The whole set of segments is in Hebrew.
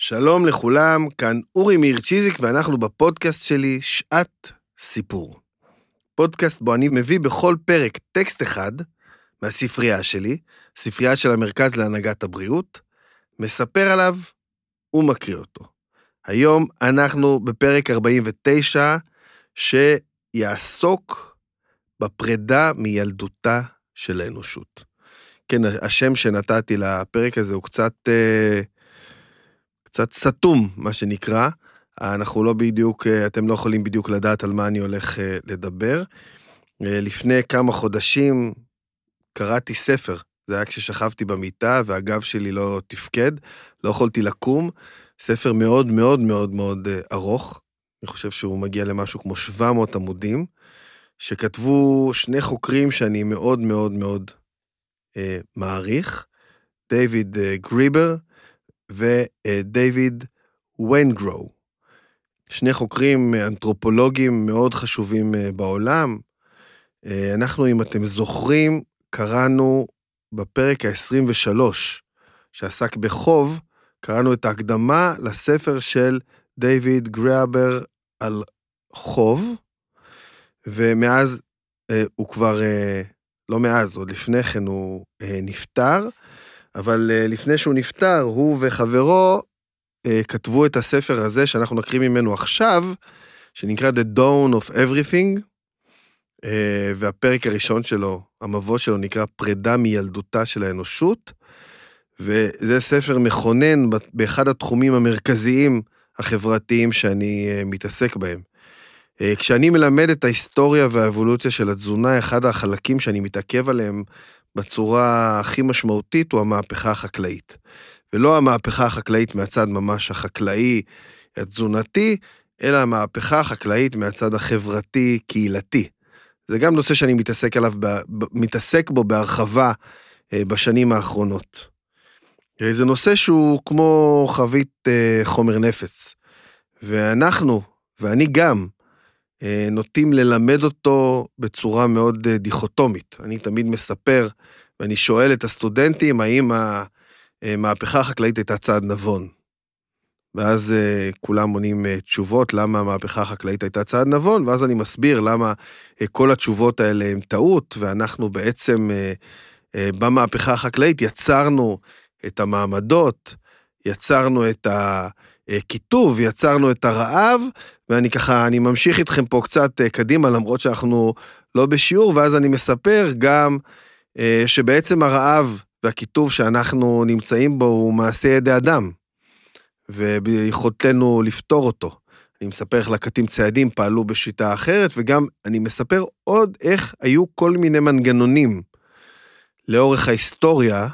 שלום לכולם, כאן אורי מאיר צ'יזיק ואנחנו בפודקאסט שלי שעת סיפור. פודקאסט בו אני מביא בכל פרק טקסט אחד מהספרייה שלי, ספרייה של המרכז להנהגת הבריאות, מספר עליו ומקריא אותו. היום אנחנו בפרק 49 שיעסוק בפרידה מילדותה של האנושות. כן, השם שנתתי לפרק הזה הוא קצת... אה, קצת סתום, מה שנקרא. אנחנו לא בדיוק, אה, אתם לא יכולים בדיוק לדעת על מה אני הולך אה, לדבר. אה, לפני כמה חודשים קראתי ספר, זה היה כששכבתי במיטה והגב שלי לא תפקד, לא יכולתי לקום. ספר מאוד מאוד מאוד מאוד ארוך, אני חושב שהוא מגיע למשהו כמו 700 עמודים, שכתבו שני חוקרים שאני מאוד מאוד מאוד אה, מעריך, דיוויד גריבר ודייוויד ויינגרו. שני חוקרים אנתרופולוגים מאוד חשובים אה, בעולם. אה, אנחנו, אם אתם זוכרים, קראנו בפרק ה-23, שעסק בחוב, קראנו את ההקדמה לספר של דיוויד גראבר על חוב, ומאז אה, הוא כבר, לא מאז, עוד לפני כן הוא נפטר, אבל uh, לפני שהוא נפטר, הוא וחברו uh, כתבו את הספר הזה שאנחנו נקריא ממנו עכשיו, שנקרא The Dawn of Everything, uh, והפרק הראשון שלו, המבוא שלו נקרא פרידה מילדותה של האנושות, וזה ספר מכונן באחד התחומים המרכזיים החברתיים שאני מתעסק בהם. כשאני מלמד את ההיסטוריה והאבולוציה של התזונה, אחד החלקים שאני מתעכב עליהם בצורה הכי משמעותית הוא המהפכה החקלאית. ולא המהפכה החקלאית מהצד ממש החקלאי, התזונתי, אלא המהפכה החקלאית מהצד החברתי-קהילתי. זה גם נושא שאני מתעסק, עליו, מתעסק בו בהרחבה אה, בשנים האחרונות. אה, זה נושא שהוא כמו חבית אה, חומר נפץ. ואנחנו, ואני גם, נוטים ללמד אותו בצורה מאוד אה, דיכוטומית. אני תמיד מספר, ואני שואל את הסטודנטים, האם המהפכה החקלאית הייתה צעד נבון? ואז אה, כולם עונים תשובות למה המהפכה החקלאית הייתה צעד נבון, ואז אני מסביר למה כל התשובות האלה הן טעות, ואנחנו בעצם במהפכה החקלאית יצרנו את המעמדות, יצרנו את הקיטוב, יצרנו את הרעב, ואני ככה, אני ממשיך איתכם פה קצת אה, קדימה, למרות שאנחנו לא בשיעור, ואז אני מספר גם אה, שבעצם הרעב והקיטוב שאנחנו נמצאים בו הוא מעשה ידי אדם, וביכולתנו לפתור אותו. אני מספר איך לקטים ציידים פעלו בשיטה אחרת, וגם אני מספר עוד איך היו כל מיני מנגנונים לאורך ההיסטוריה, אה,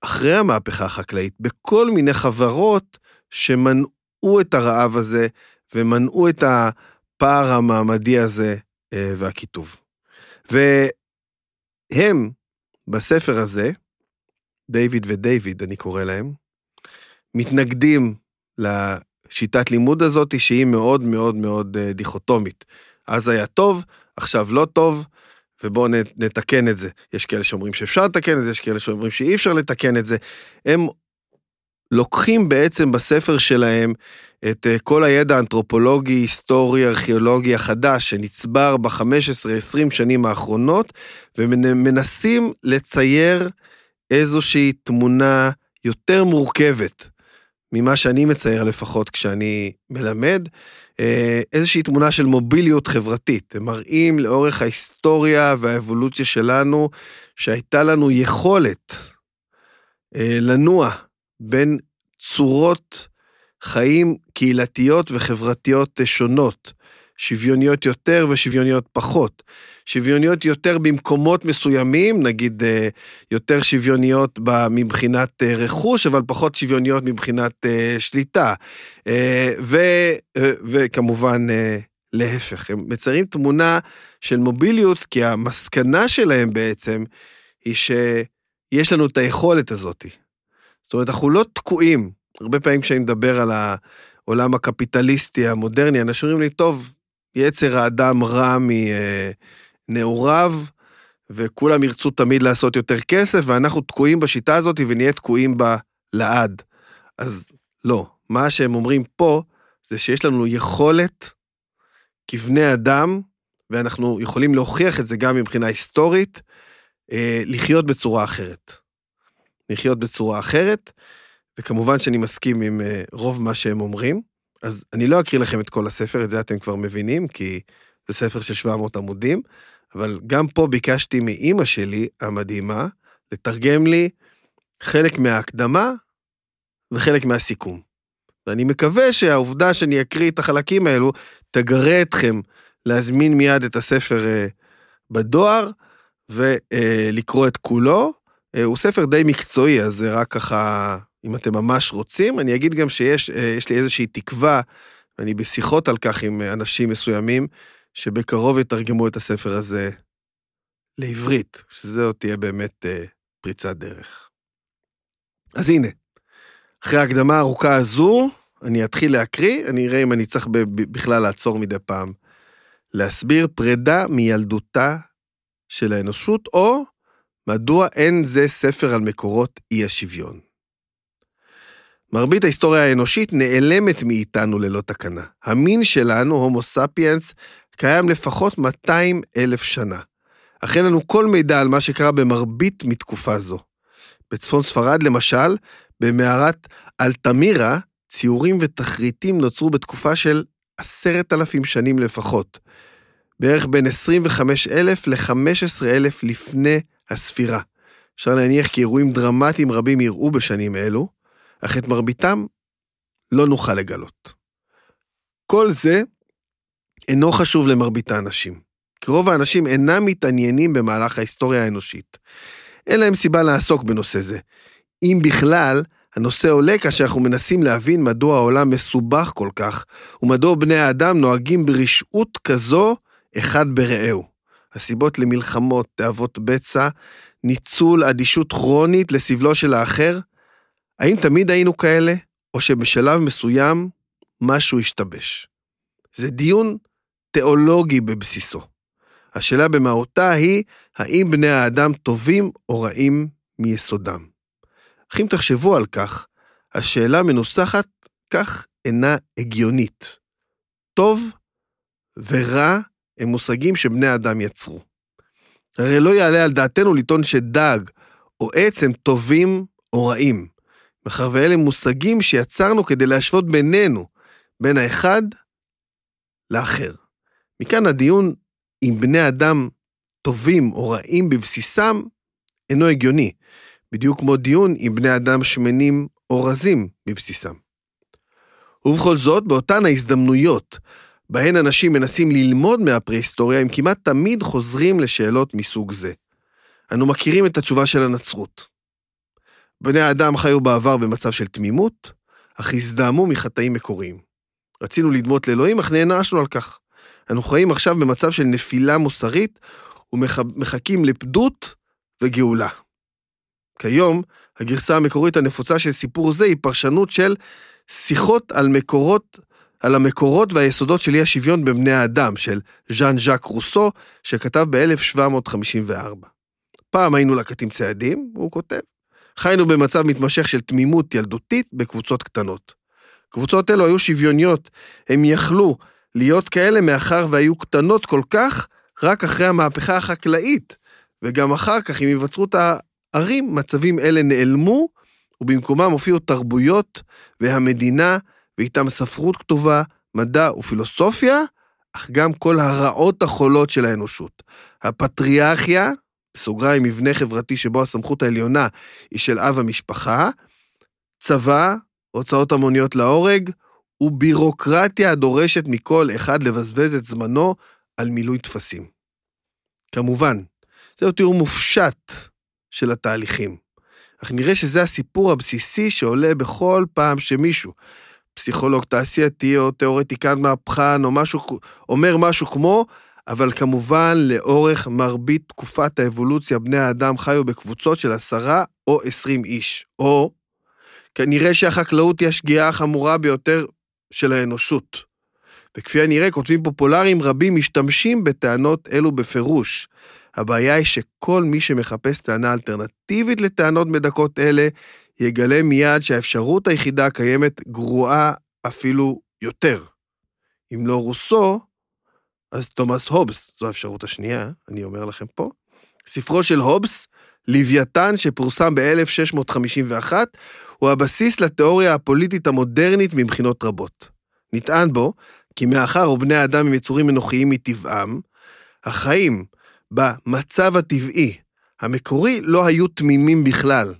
אחרי המהפכה החקלאית, בכל מיני חברות שמנעו מנעו את הרעב הזה ומנעו את הפער המעמדי הזה אה, והקיטוב. והם, בספר הזה, דיוויד ודייוויד, אני קורא להם, מתנגדים לשיטת לימוד הזאת, שהיא מאוד מאוד מאוד אה, דיכוטומית. אז היה טוב, עכשיו לא טוב, ובואו נתקן את זה. יש כאלה שאומרים שאפשר לתקן את זה, יש כאלה שאומרים שאי אפשר לתקן את זה. הם לוקחים בעצם בספר שלהם את אה, כל הידע האנתרופולוגי, היסטורי, ארכיאולוגי החדש שנצבר ב-15-20 שנים האחרונות, ומנסים לצייר איזושהי תמונה יותר מורכבת ממה שאני מצייר לפחות כשאני מלמד, איזושהי תמונה של מוביליות חברתית. הם מראים לאורך ההיסטוריה והאבולוציה שלנו שהייתה לנו יכולת אה, לנוע בין צורות חיים קהילתיות וחברתיות שונות, שוויוניות יותר ושוויוניות פחות. שוויוניות יותר במקומות מסוימים, נגיד אה, יותר שוויוניות מבחינת אה, רכוש, אבל פחות שוויוניות מבחינת אה, שליטה. ו, וכמובן, להפך, הם מציירים תמונה של מוביליות, כי המסקנה שלהם בעצם היא שיש לנו את היכולת הזאת. זאת אומרת, אנחנו לא תקועים. הרבה פעמים כשאני מדבר על העולם הקפיטליסטי המודרני, אנשים אומרים לי, טוב, יצר האדם רע מנעוריו, וכולם ירצו תמיד לעשות יותר כסף, ואנחנו תקועים בשיטה הזאת ונהיה תקועים בה לעד. אז לא. מה שהם אומרים פה, זה שיש לנו יכולת כבני אדם, ואנחנו יכולים להוכיח את זה גם מבחינה היסטורית, אה, לחיות בצורה אחרת. לחיות בצורה אחרת, וכמובן שאני מסכים עם אה, רוב מה שהם אומרים. אז אני לא אקריא לכם את כל הספר, את זה אתם כבר מבינים, כי זה ספר של 700 עמודים, אבל גם פה ביקשתי מאימא שלי, המדהימה, לתרגם לי חלק מההקדמה וחלק מהסיכום. ואני מקווה שהעובדה שאני אקריא את החלקים האלו תגרה אתכם להזמין מיד את הספר אה, בדואר ולקרוא את כולו. אה, הוא ספר די מקצועי, אז זה רק ככה, אם אתם ממש רוצים. אני אגיד גם שיש אה, לי איזושהי תקווה, ואני בשיחות על כך עם אנשים מסוימים, שבקרוב יתרגמו את הספר הזה לעברית, שזו תהיה באמת פריצת דרך. אז הנה, אחרי ההקדמה הארוכה הזו, אני אתחיל להקריא, אני אראה אם אני צריך בכלל לעצור מדי פעם. להסביר פרידה מילדותה של האנושות, או מדוע אין זה ספר על מקורות אי השוויון. מרבית ההיסטוריה האנושית נעלמת מאיתנו ללא תקנה. המין שלנו, הומו ספיאנס, קיים לפחות 200 אלף שנה. אך אין לנו כל מידע על מה שקרה במרבית מתקופה זו. בצפון ספרד, למשל, במערת אלתמירה, ציורים ותחריטים נוצרו בתקופה של עשרת אלפים שנים לפחות, בערך בין 25,000 ל-15,000 לפני הספירה. אפשר להניח כי אירועים דרמטיים רבים יראו בשנים אלו, אך את מרביתם לא נוכל לגלות. כל זה אינו חשוב למרבית האנשים, כי רוב האנשים אינם מתעניינים במהלך ההיסטוריה האנושית. אין להם סיבה לעסוק בנושא זה. אם בכלל, הנושא עולה כאשר אנחנו מנסים להבין מדוע העולם מסובך כל כך, ומדוע בני האדם נוהגים ברשעות כזו אחד ברעהו. הסיבות למלחמות, תאוות בצע, ניצול, אדישות כרונית לסבלו של האחר, האם תמיד היינו כאלה, או שבשלב מסוים משהו השתבש? זה דיון תיאולוגי בבסיסו. השאלה במהותה היא, האם בני האדם טובים או רעים מיסודם? אך אם תחשבו על כך, השאלה מנוסחת כך אינה הגיונית. טוב ורע הם מושגים שבני אדם יצרו. הרי לא יעלה על דעתנו לטעון שדג או עץ הם טובים או רעים, מאחר ואלה מושגים שיצרנו כדי להשוות בינינו, בין האחד לאחר. מכאן הדיון אם בני אדם טובים או רעים בבסיסם אינו הגיוני, בדיוק כמו דיון אם בני אדם שמנים או רזים בבסיסם. ובכל זאת, באותן ההזדמנויות בהן אנשים מנסים ללמוד מהפרה-היסטוריה, הם כמעט תמיד חוזרים לשאלות מסוג זה. אנו מכירים את התשובה של הנצרות. בני האדם חיו בעבר במצב של תמימות, אך הזדהמו מחטאים מקוריים. רצינו לדמות לאלוהים, אך נענשנו על כך. אנו חיים עכשיו במצב של נפילה מוסרית, ומחכים לפדות וגאולה. כיום, הגרסה המקורית הנפוצה של סיפור זה היא פרשנות של שיחות על מקורות, על המקורות והיסודות של אי השוויון בבני האדם, של ז'אן ז'אק רוסו, שכתב ב-1754. פעם היינו לקטים צעדים, הוא כותב, חיינו במצב מתמשך של תמימות ילדותית בקבוצות קטנות. קבוצות אלו היו שוויוניות, הם יכלו להיות כאלה מאחר והיו קטנות כל כך רק אחרי המהפכה החקלאית, וגם אחר כך עם היווצרות ערים, מצבים אלה נעלמו, ובמקומם הופיעו תרבויות והמדינה, ואיתם ספרות כתובה, מדע ופילוסופיה, אך גם כל הרעות החולות של האנושות. הפטריארכיה, בסוגריים מבנה חברתי שבו הסמכות העליונה היא של אב המשפחה, צבא, הוצאות המוניות להורג, ובירוקרטיה הדורשת מכל אחד לבזבז את זמנו על מילוי טפסים. כמובן, זהו תיאור מופשט של התהליכים. אך נראה שזה הסיפור הבסיסי שעולה בכל פעם שמישהו, פסיכולוג תעשייתי או תיאורטיקן מהפכן או משהו, אומר משהו כמו, אבל כמובן לאורך מרבית תקופת האבולוציה בני האדם חיו בקבוצות של עשרה או עשרים איש, או כנראה שהחקלאות היא השגיאה החמורה ביותר של האנושות. וכפי הנראה, כותבים פופולריים רבים משתמשים בטענות אלו בפירוש. הבעיה היא שכל מי שמחפש טענה אלטרנטיבית לטענות מדכאות אלה, יגלה מיד שהאפשרות היחידה הקיימת גרועה אפילו יותר. אם לא רוסו, אז תומאס הובס, זו האפשרות השנייה, אני אומר לכם פה. ספרו של הובס, לוויתן, שפורסם ב-1651, הוא הבסיס לתיאוריה הפוליטית המודרנית מבחינות רבות. נטען בו כי מאחר ובני האדם הם יצורים אנוכיים מטבעם, החיים במצב הטבעי המקורי לא היו תמימים בכלל.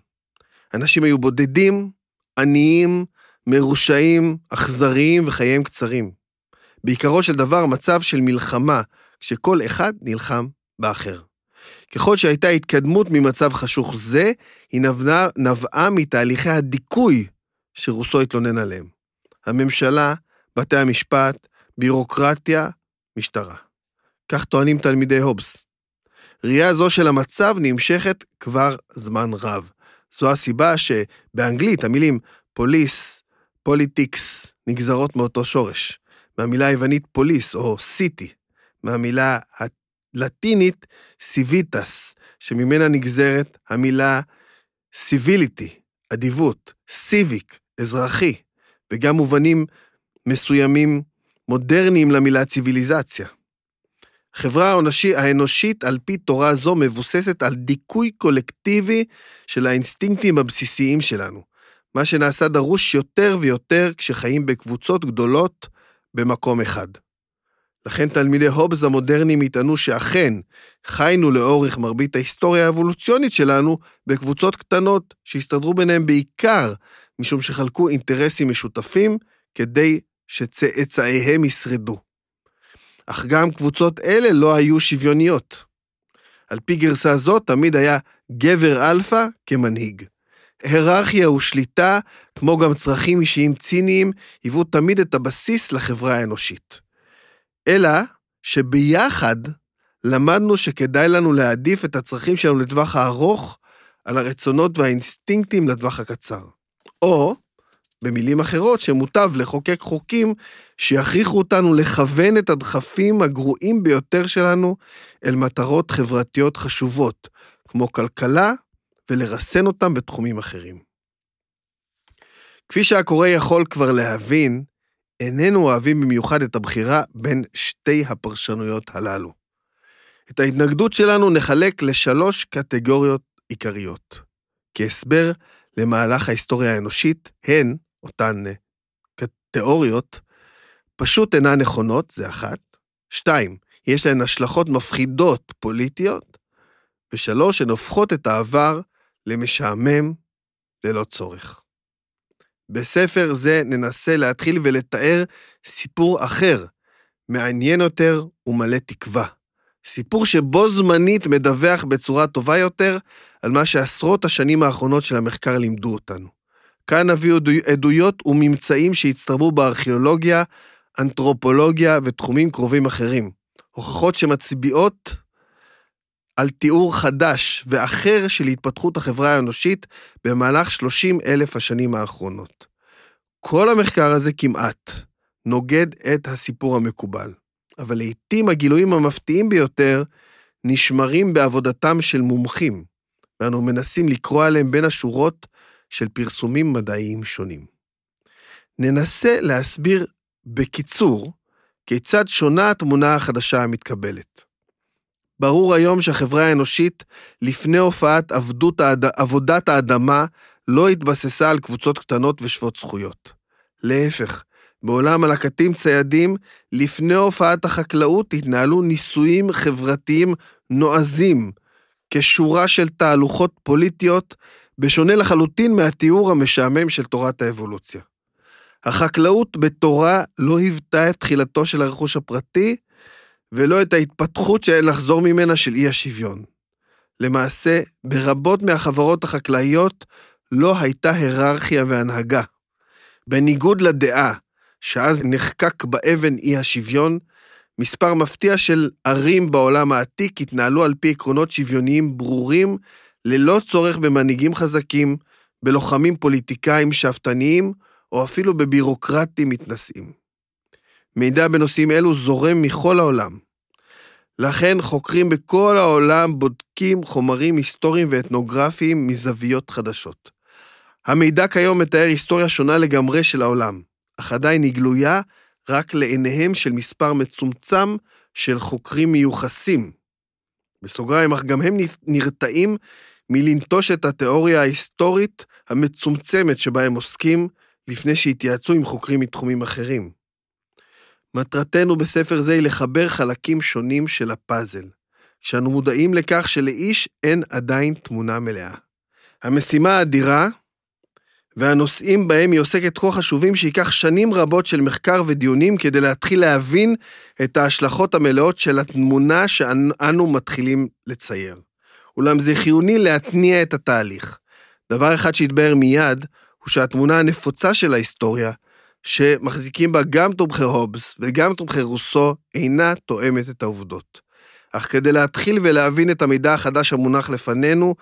אנשים היו בודדים, עניים, מרושעים, אכזריים וחייהם קצרים. בעיקרו של דבר מצב של מלחמה, כשכל אחד נלחם באחר. ככל שהייתה התקדמות ממצב חשוך זה, היא נבעה, נבעה מתהליכי הדיכוי שרוסו התלונן עליהם. הממשלה, בתי המשפט, בירוקרטיה, משטרה. כך טוענים תלמידי הובס. ראייה זו של המצב נמשכת כבר זמן רב. זו הסיבה שבאנגלית המילים police, politics, נגזרות מאותו שורש. מהמילה היוונית פוליס או city, מהמילה הלטינית civitas, שממנה נגזרת המילה civility, אדיבות, civic, אזרחי, וגם מובנים מסוימים מודרניים למילה ציוויליזציה. החברה האנושי, האנושית על פי תורה זו מבוססת על דיכוי קולקטיבי של האינסטינקטים הבסיסיים שלנו, מה שנעשה דרוש יותר ויותר כשחיים בקבוצות גדולות במקום אחד. לכן תלמידי הובס המודרניים יטענו שאכן חיינו לאורך מרבית ההיסטוריה האבולוציונית שלנו בקבוצות קטנות שהסתדרו ביניהם בעיקר משום שחלקו אינטרסים משותפים כדי שצאצאיהם ישרדו. אך גם קבוצות אלה לא היו שוויוניות. על פי גרסה זו תמיד היה גבר אלפא כמנהיג. היררכיה ושליטה, כמו גם צרכים אישיים ציניים, היוו תמיד את הבסיס לחברה האנושית. אלא שביחד למדנו שכדאי לנו להעדיף את הצרכים שלנו לטווח הארוך על הרצונות והאינסטינקטים לטווח הקצר. או, במילים אחרות, שמוטב לחוקק חוקים שיכריחו אותנו לכוון את הדחפים הגרועים ביותר שלנו אל מטרות חברתיות חשובות, כמו כלכלה, ולרסן אותם בתחומים אחרים. כפי שהקורא יכול כבר להבין, איננו אוהבים במיוחד את הבחירה בין שתי הפרשנויות הללו. את ההתנגדות שלנו נחלק לשלוש קטגוריות עיקריות. כהסבר למהלך ההיסטוריה האנושית, הן, אותן תיאוריות, פשוט אינן נכונות, זה אחת. שתיים, יש להן השלכות מפחידות פוליטיות. ושלוש, הן הופכות את העבר למשעמם ללא צורך. בספר זה ננסה להתחיל ולתאר סיפור אחר, מעניין יותר ומלא תקווה. סיפור שבו זמנית מדווח בצורה טובה יותר על מה שעשרות השנים האחרונות של המחקר לימדו אותנו. כאן נביאו עדויות וממצאים שהצטרבו בארכיאולוגיה, אנתרופולוגיה ותחומים קרובים אחרים. הוכחות שמצביעות על תיאור חדש ואחר של התפתחות החברה האנושית במהלך 30 אלף השנים האחרונות. כל המחקר הזה כמעט נוגד את הסיפור המקובל, אבל לעתים הגילויים המפתיעים ביותר נשמרים בעבודתם של מומחים, ואנו מנסים לקרוא עליהם בין השורות של פרסומים מדעיים שונים. ננסה להסביר בקיצור כיצד שונה התמונה החדשה המתקבלת. ברור היום שהחברה האנושית, לפני הופעת עבדות. עבודת האדמה, לא התבססה על קבוצות קטנות ושוות זכויות. להפך, בעולם הלקטים ציידים, לפני הופעת החקלאות התנהלו ניסויים חברתיים נועזים, כשורה של תהלוכות פוליטיות, בשונה לחלוטין מהתיאור המשעמם של תורת האבולוציה. החקלאות בתורה לא היוותה את תחילתו של הרכוש הפרטי, ולא את ההתפתחות שאין לחזור ממנה של אי השוויון. למעשה, ברבות מהחברות החקלאיות לא הייתה היררכיה והנהגה. בניגוד לדעה שאז נחקק באבן אי השוויון, מספר מפתיע של ערים בעולם העתיק התנהלו על פי עקרונות שוויוניים ברורים, ללא צורך במנהיגים חזקים, בלוחמים פוליטיקאים שאפתניים, או אפילו בבירוקרטים מתנשאים. מידע בנושאים אלו זורם מכל העולם. לכן חוקרים בכל העולם בודקים חומרים היסטוריים ואתנוגרפיים מזוויות חדשות. המידע כיום מתאר היסטוריה שונה לגמרי של העולם, אך עדיין היא גלויה רק לעיניהם של מספר מצומצם של חוקרים מיוחסים. בסוגריים, אך גם הם נרתעים מלנטוש את התיאוריה ההיסטורית המצומצמת שבה הם עוסקים, לפני שהתייעצו עם חוקרים מתחומים אחרים. מטרתנו בספר זה היא לחבר חלקים שונים של הפאזל, כשאנו מודעים לכך שלאיש אין עדיין תמונה מלאה. המשימה האדירה, והנושאים בהם היא עוסקת כה חשובים שייקח שנים רבות של מחקר ודיונים כדי להתחיל להבין את ההשלכות המלאות של התמונה שאנו מתחילים לצייר. אולם זה חיוני להתניע את התהליך. דבר אחד שהתבהר מיד, הוא שהתמונה הנפוצה של ההיסטוריה, שמחזיקים בה גם תומכי הובס וגם תומכי רוסו, אינה תואמת את העובדות. אך כדי להתחיל ולהבין את המידע החדש המונח לפנינו,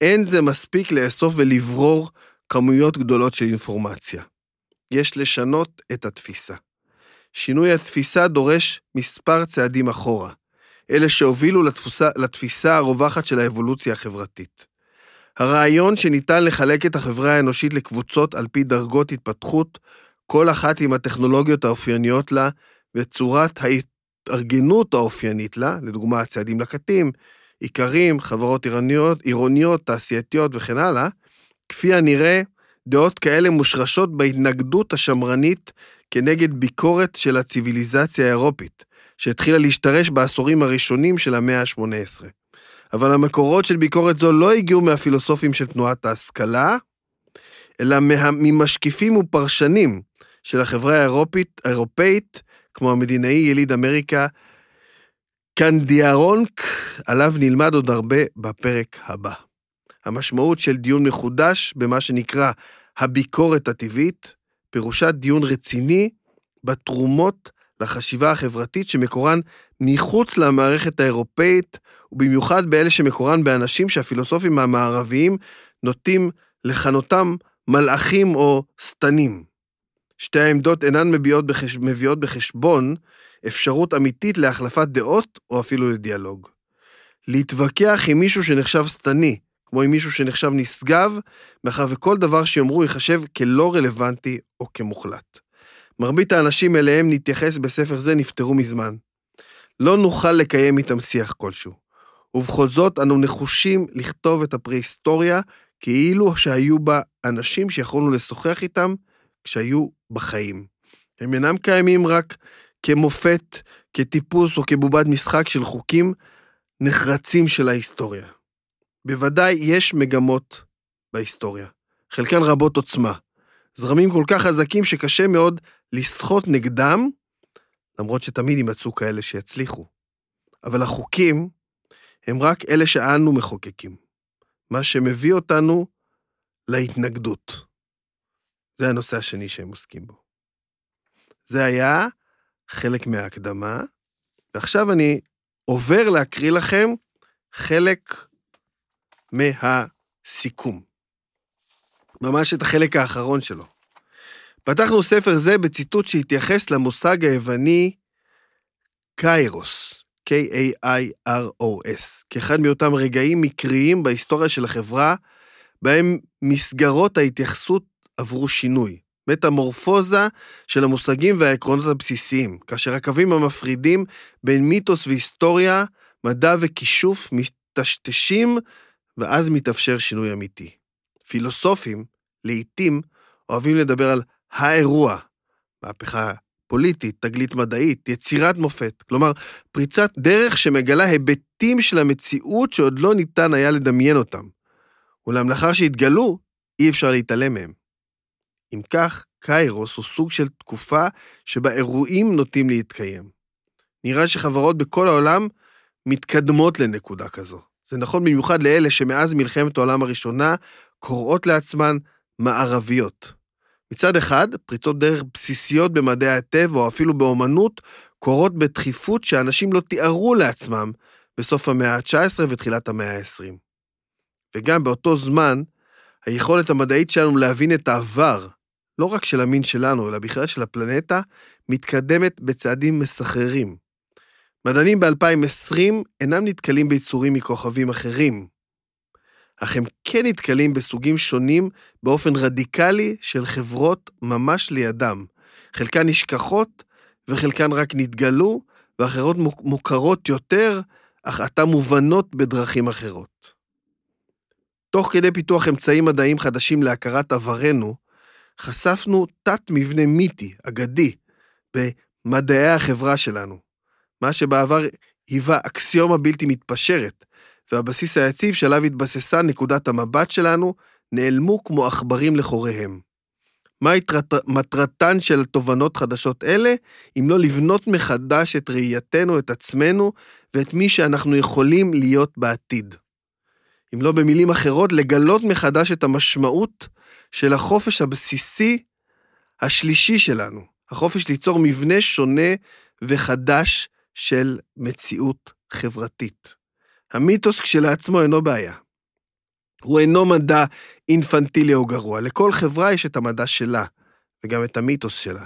אין זה מספיק לאסוף ולברור כמויות גדולות של אינפורמציה. יש לשנות את התפיסה. שינוי התפיסה דורש מספר צעדים אחורה, אלה שהובילו לתפוסה, לתפיסה הרווחת של האבולוציה החברתית. הרעיון שניתן לחלק את החברה האנושית לקבוצות על פי דרגות התפתחות, כל אחת עם הטכנולוגיות האופייניות לה וצורת ההתארגנות האופיינית לה, לדוגמה צעדים לקטים, איכרים, חברות עירוניות, עירוניות, תעשייתיות וכן הלאה, כפי הנראה, דעות כאלה מושרשות בהתנגדות השמרנית כנגד ביקורת של הציוויליזציה האירופית, שהתחילה להשתרש בעשורים הראשונים של המאה ה-18. אבל המקורות של ביקורת זו לא הגיעו מהפילוסופים של תנועת ההשכלה, אלא ממשקיפים ופרשנים של החברה האירופית, האירופאית, כמו המדינאי יליד אמריקה, קנדיארונק, עליו נלמד עוד הרבה בפרק הבא. המשמעות של דיון מחודש במה שנקרא הביקורת הטבעית, פירושה דיון רציני בתרומות לחשיבה החברתית שמקורן מחוץ למערכת האירופאית, ובמיוחד באלה שמקורן באנשים שהפילוסופים המערביים נוטים לכנותם מלאכים או שטנים. שתי העמדות אינן מביאות, בחש... מביאות בחשבון אפשרות אמיתית להחלפת דעות או אפילו לדיאלוג. להתווכח עם מישהו שנחשב שטני, כמו עם מישהו שנחשב נשגב, מאחר וכל דבר שיאמרו ייחשב כלא רלוונטי או כמוחלט. מרבית האנשים אליהם נתייחס בספר זה נפטרו מזמן. לא נוכל לקיים איתם שיח כלשהו. ובכל זאת, אנו נחושים לכתוב את הפרה-היסטוריה כאילו שהיו בה אנשים שיכולנו לשוחח איתם כשהיו בחיים. הם אינם קיימים רק כמופת, כטיפוס או כבובת משחק של חוקים נחרצים של ההיסטוריה. בוודאי יש מגמות בהיסטוריה, חלקן רבות עוצמה. זרמים כל כך חזקים שקשה מאוד לסחוט נגדם, למרות שתמיד יימצאו כאלה שיצליחו. אבל החוקים הם רק אלה שאנו מחוקקים, מה שמביא אותנו להתנגדות. זה הנושא השני שהם עוסקים בו. זה היה חלק מההקדמה, ועכשיו אני עובר להקריא לכם חלק מהסיכום. ממש את החלק האחרון שלו. פתחנו ספר זה בציטוט שהתייחס למושג היווני קיירוס, K-A-I-R-O-S, כאחד מאותם רגעים מקריים בהיסטוריה של החברה, בהם מסגרות ההתייחסות עברו שינוי, מטמורפוזה של המושגים והעקרונות הבסיסיים, כאשר הקווים המפרידים בין מיתוס והיסטוריה, מדע וכישוף מטשטשים, ואז מתאפשר שינוי אמיתי. פילוסופים, לעתים, אוהבים לדבר על האירוע, מהפכה פוליטית, תגלית מדעית, יצירת מופת. כלומר, פריצת דרך שמגלה היבטים של המציאות שעוד לא ניתן היה לדמיין אותם. אולם לאחר שהתגלו, אי אפשר להתעלם מהם. אם כך, קיירוס הוא סוג של תקופה שבה אירועים נוטים להתקיים. נראה שחברות בכל העולם מתקדמות לנקודה כזו. זה נכון במיוחד לאלה שמאז מלחמת העולם הראשונה קוראות לעצמן מערביות. מצד אחד, פריצות דרך בסיסיות במדעי הטבע או אפילו באומנות קורות בדחיפות שאנשים לא תיארו לעצמם בסוף המאה ה-19 ותחילת המאה ה-20. וגם באותו זמן, היכולת המדעית שלנו להבין את העבר, לא רק של המין שלנו, אלא בכלל של הפלנטה, מתקדמת בצעדים מסחררים. מדענים ב-2020 אינם נתקלים ביצורים מכוכבים אחרים. אך הם כן נתקלים בסוגים שונים באופן רדיקלי של חברות ממש לידם. חלקן נשכחות וחלקן רק נתגלו, ואחרות מוכרות יותר, אך עתה מובנות בדרכים אחרות. תוך כדי פיתוח אמצעים מדעיים חדשים להכרת עברנו, חשפנו תת-מבנה מיתי, אגדי, במדעי החברה שלנו. מה שבעבר היווה אקסיומה בלתי מתפשרת, והבסיס היציב שעליו התבססה נקודת המבט שלנו, נעלמו כמו עכברים לחוריהם. מה מטרתן של תובנות חדשות אלה, אם לא לבנות מחדש את ראייתנו, את עצמנו, ואת מי שאנחנו יכולים להיות בעתיד. אם לא במילים אחרות, לגלות מחדש את המשמעות של החופש הבסיסי השלישי שלנו, החופש ליצור מבנה שונה וחדש של מציאות חברתית. המיתוס כשלעצמו אינו בעיה. הוא אינו מדע אינפנטילי או גרוע. לכל חברה יש את המדע שלה, וגם את המיתוס שלה.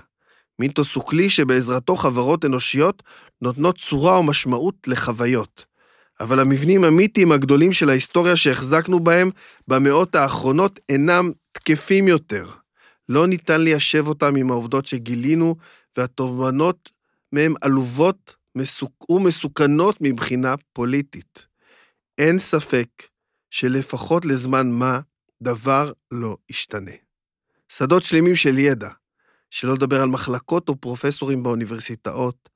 מיתוס הוא כלי שבעזרתו חברות אנושיות נותנות צורה או משמעות לחוויות. אבל המבנים המיתיים הגדולים של ההיסטוריה שהחזקנו בהם במאות האחרונות אינם תקפים יותר. לא ניתן ליישב אותם עם העובדות שגילינו, והתובנות מהם עלובות ומסוכנות מבחינה פוליטית. אין ספק שלפחות לזמן מה, דבר לא ישתנה. שדות שלמים של ידע, שלא לדבר על מחלקות או פרופסורים באוניברסיטאות,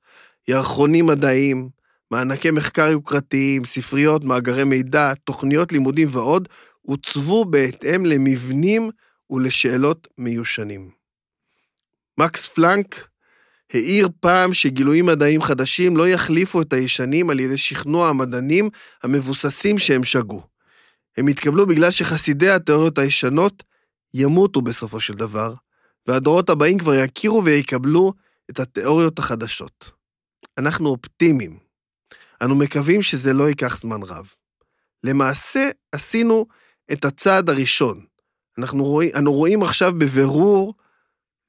ירחונים מדעיים, מענקי מחקר יוקרתיים, ספריות, מאגרי מידע, תוכניות לימודים ועוד, עוצבו בהתאם למבנים ולשאלות מיושנים. מקס פלנק העיר פעם שגילויים מדעיים חדשים לא יחליפו את הישנים על ידי שכנוע המדענים המבוססים שהם שגו. הם יתקבלו בגלל שחסידי התיאוריות הישנות ימותו בסופו של דבר, והדורות הבאים כבר יכירו ויקבלו את התיאוריות החדשות. אנחנו אופטימיים. אנו מקווים שזה לא ייקח זמן רב. למעשה, עשינו את הצעד הראשון. אנחנו רואים, אנו רואים עכשיו בבירור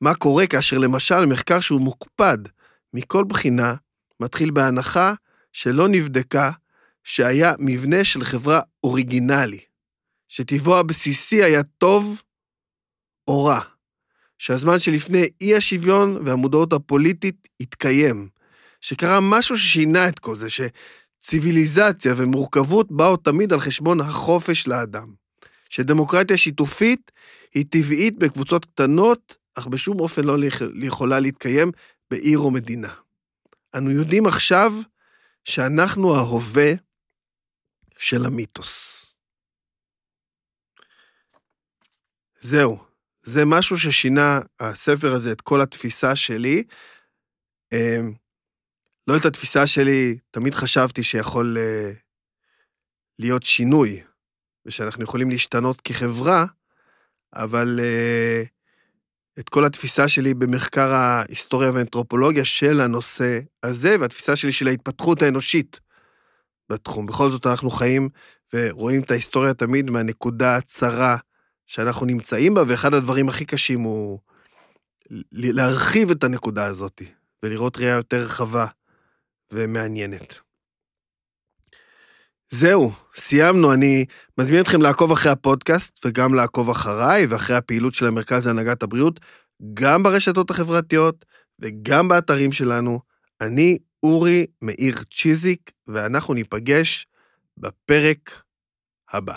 מה קורה כאשר למשל מחקר שהוא מוקפד מכל בחינה, מתחיל בהנחה שלא נבדקה שהיה מבנה של חברה אוריגינלי, שטבעו הבסיסי היה טוב או רע, שהזמן שלפני אי השוויון והמודעות הפוליטית התקיים, שקרה משהו ששינה את כל זה, שציוויליזציה ומורכבות באו תמיד על חשבון החופש לאדם, שדמוקרטיה שיתופית היא טבעית בקבוצות קטנות, אך בשום אופן לא יכולה להתקיים בעיר או מדינה. אנו יודעים עכשיו שאנחנו ההווה של המיתוס. זהו, זה משהו ששינה, הספר הזה, את כל התפיסה שלי. אמ, לא את התפיסה שלי, תמיד חשבתי שיכול אה, להיות שינוי, ושאנחנו יכולים להשתנות כחברה, אבל אה, את כל התפיסה שלי במחקר ההיסטוריה והאנתרופולוגיה של הנושא הזה, והתפיסה שלי של ההתפתחות האנושית בתחום. בכל זאת אנחנו חיים ורואים את ההיסטוריה תמיד מהנקודה הצרה שאנחנו נמצאים בה, ואחד הדברים הכי קשים הוא להרחיב את הנקודה הזאת, ולראות ראייה יותר רחבה ומעניינת. זהו, סיימנו. אני מזמין אתכם לעקוב אחרי הפודקאסט וגם לעקוב אחריי ואחרי הפעילות של המרכז להנהגת הבריאות, גם ברשתות החברתיות וגם באתרים שלנו. אני אורי מאיר צ'יזיק, ואנחנו ניפגש בפרק הבא.